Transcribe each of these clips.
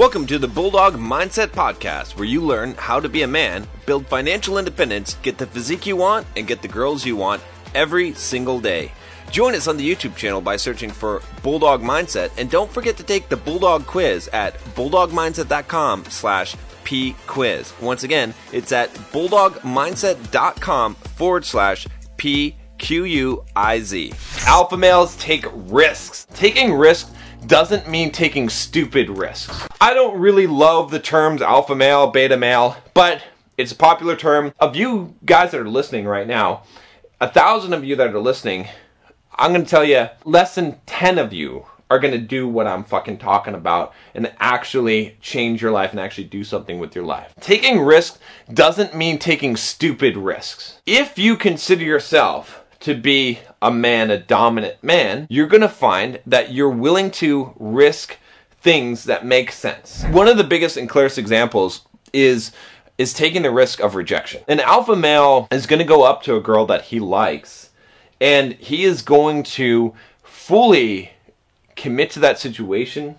Welcome to the Bulldog Mindset Podcast, where you learn how to be a man, build financial independence, get the physique you want, and get the girls you want every single day. Join us on the YouTube channel by searching for Bulldog Mindset, and don't forget to take the Bulldog Quiz at bulldogmindset.com slash pquiz. Once again, it's at bulldogmindset.com forward slash pquiz. Alpha males take risks. Taking risks doesn't mean taking stupid risks. I don't really love the terms alpha male, beta male, but it's a popular term. Of you guys that are listening right now, a thousand of you that are listening, I'm to tell you less than 10 of you are to do what I'm fucking talking about and actually change your life and actually do something with your life. Taking risks doesn't mean taking stupid risks. If you consider yourself to be a man, a dominant man, you're going to find that you're willing to risk things that make sense. One of the biggest and clearest examples is is taking the risk of rejection. An alpha male is going to go up to a girl that he likes and he is going to fully commit to that situation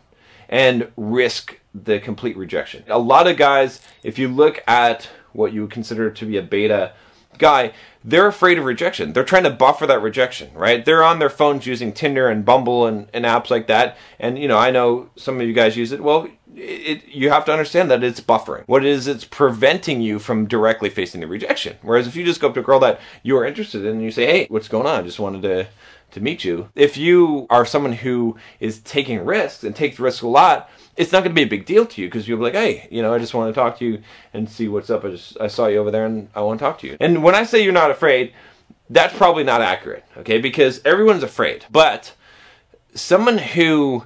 and risk the complete rejection. A lot of guys, if you look at what you would consider to be a beta guy, they're afraid of rejection. They're trying to buffer that rejection, right? They're on their phones using Tinder and Bumble and, and apps like that. And, you know, I know some of you guys use it. Well, it, you have to understand that it's buffering. What it is, it's preventing you from directly facing the rejection. Whereas if you just go up to a girl that you are interested in and you say, hey, what's going on? I just wanted to to meet you. If you are someone who is taking risks and takes risks a lot, it's not going to be a big deal to you because you'll be like, hey, you know, I just want to talk to you and see what's up. I just I saw you over there and I want to talk to you. And when I say you're not afraid, that's probably not accurate, okay? Because everyone's afraid. But someone who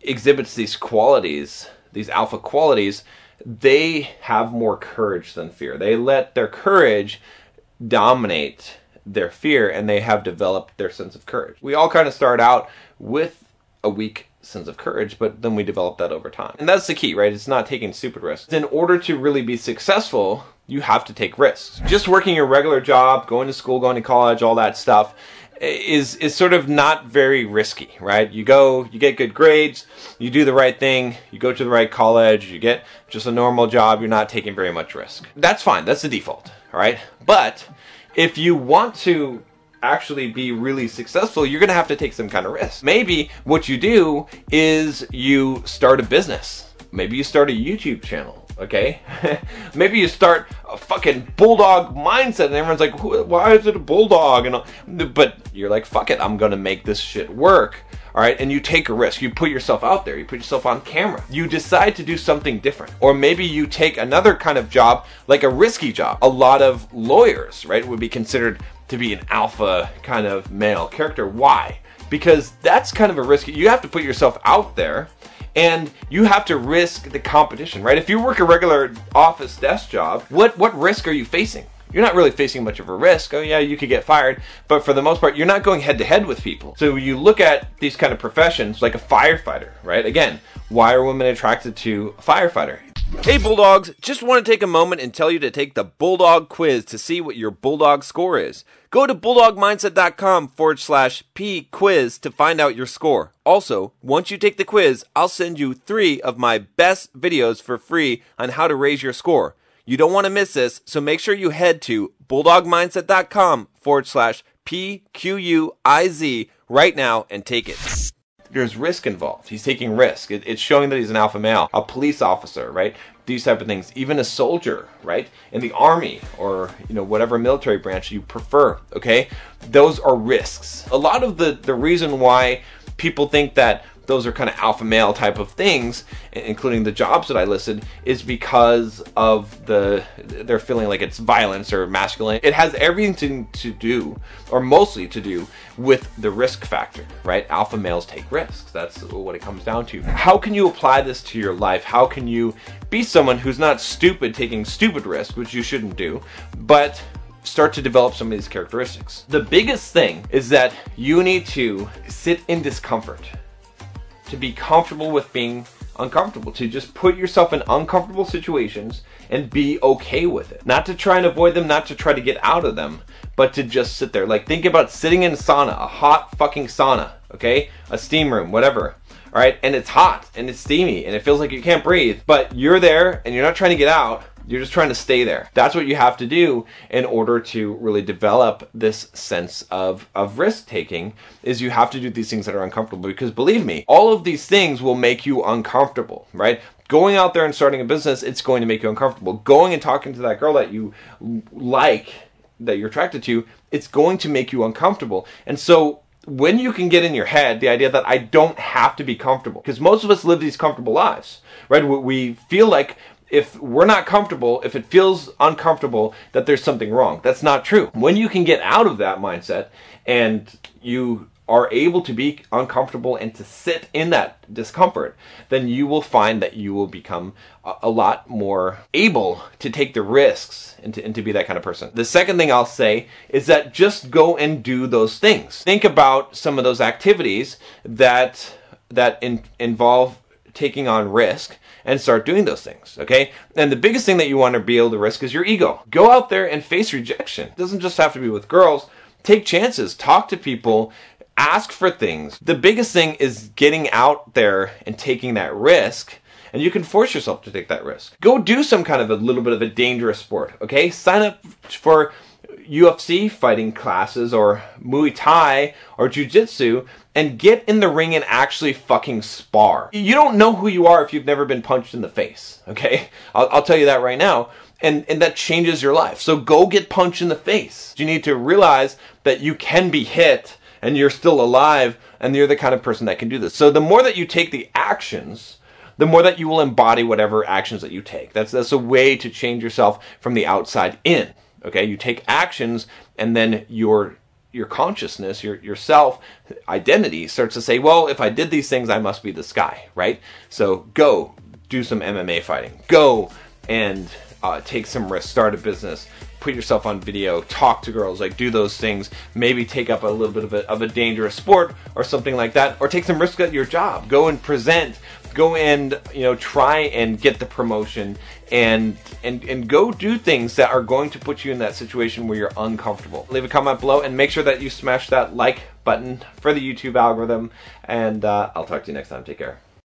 exhibits these qualities, these alpha qualities, they have more courage than fear. They let their courage dominate their fear and they have developed their sense of courage. We all kind of start out with a weak sense of courage, but then we develop that over time. And that's the key, right? It's not taking stupid risks. In order to really be successful, you have to take risks. Just working your regular job, going to school, going to college, all that stuff is is sort of not very risky, right? You go, you get good grades, you do the right thing, you go to the right college, you get just a normal job, you're not taking very much risk. That's fine. That's the default, all right? But if you want to actually be really successful, you're to have to take some kind of risk. Maybe what you do is you start a business. Maybe you start a YouTube channel, okay? Maybe you start a fucking bulldog mindset and everyone's like, why is it a bulldog? And but you're like, fuck it, I'm to make this shit work all right, and you take a risk. You put yourself out there, you put yourself on camera. You decide to do something different. Or maybe you take another kind of job, like a risky job. A lot of lawyers, right, would be considered to be an alpha kind of male character. Why? Because that's kind of a risk. You have to put yourself out there and you have to risk the competition, right? If you work a regular office desk job, what what risk are you facing? you're not really facing much of a risk. Oh yeah, you could get fired, but for the most part, you're not going head to head with people. So you look at these kind of professions like a firefighter, right? Again, why are women attracted to a firefighter? Hey Bulldogs, just want to take a moment and tell you to take the Bulldog quiz to see what your Bulldog score is. Go to bulldogmindset.com forward slash P quiz to find out your score. Also, once you take the quiz, I'll send you three of my best videos for free on how to raise your score. You don't want to miss this, so make sure you head to bulldogmindset.com forward slash PQUIZ right now and take it. There's risk involved. He's taking risk. It, it's showing that he's an alpha male, a police officer, right? These type of things. Even a soldier, right? In the army or you know whatever military branch you prefer. Okay, those are risks. A lot of the the reason why people think that those are kind of alpha male type of things, including the jobs that I listed, is because of the they're feeling like it's violence or masculine. It has everything to do, or mostly to do, with the risk factor, right? Alpha males take risks. That's what it comes down to. How can you apply this to your life? How can you be someone who's not stupid taking stupid risks, which you shouldn't do, but start to develop some of these characteristics. The biggest thing is that you need to sit in discomfort to be comfortable with being uncomfortable, to just put yourself in uncomfortable situations and be okay with it. Not to try and avoid them, not to try to get out of them, but to just sit there. Like think about sitting in a sauna, a hot fucking sauna, okay? A steam room, whatever. all right, and it's hot and it's steamy and it feels like you can't breathe, but you're there and you're not trying to get out. You're just trying to stay there. That's what you have to do in order to really develop this sense of, of risk taking is you have to do these things that are uncomfortable because believe me, all of these things will make you uncomfortable, right? Going out there and starting a business, it's going to make you uncomfortable. Going and talking to that girl that you like, that you're attracted to, it's going to make you uncomfortable. And so when you can get in your head the idea that I don't have to be comfortable, because most of us live these comfortable lives, right? We feel like if we're not comfortable, if it feels uncomfortable, that there's something wrong. That's not true. When you can get out of that mindset and you are able to be uncomfortable and to sit in that discomfort, then you will find that you will become a, lot more able to take the risks and to, and to be that kind of person. The second thing I'll say is that just go and do those things. Think about some of those activities that that in, involve taking on risk and start doing those things. Okay. And the biggest thing that you want to be able to risk is your ego. Go out there and face rejection. It doesn't just have to be with girls. Take chances. Talk to people ask for things. The biggest thing is getting out there and taking that risk. And you can force yourself to take that risk. Go do some kind of a little bit of a dangerous sport, okay? Sign up for UFC fighting classes or Muay Thai or Jiu Jitsu and get in the ring and actually fucking spar. You don't know who you are if you've never been punched in the face, okay? I'll, I'll tell you that right now. And, and that changes your life. So go get punched in the face. You need to realize that you can be hit and you're still alive and you're the kind of person that can do this. So the more that you take the actions, the more that you will embody whatever actions that you take. That's that's a way to change yourself from the outside in. Okay? You take actions and then your your consciousness, your yourself identity starts to say, well, if I did these things, I must be this guy, right? So go do some MMA fighting. Go and uh, take some risks, start a business, put yourself on video, talk to girls, like do those things, maybe take up a little bit of a, of a dangerous sport or something like that, or take some risk at your job. Go and present, go and you know try and get the promotion and and and go do things that are going to put you in that situation where you're uncomfortable. Leave a comment below and make sure that you smash that like button for the YouTube algorithm. And uh, I'll talk to you next time. Take care.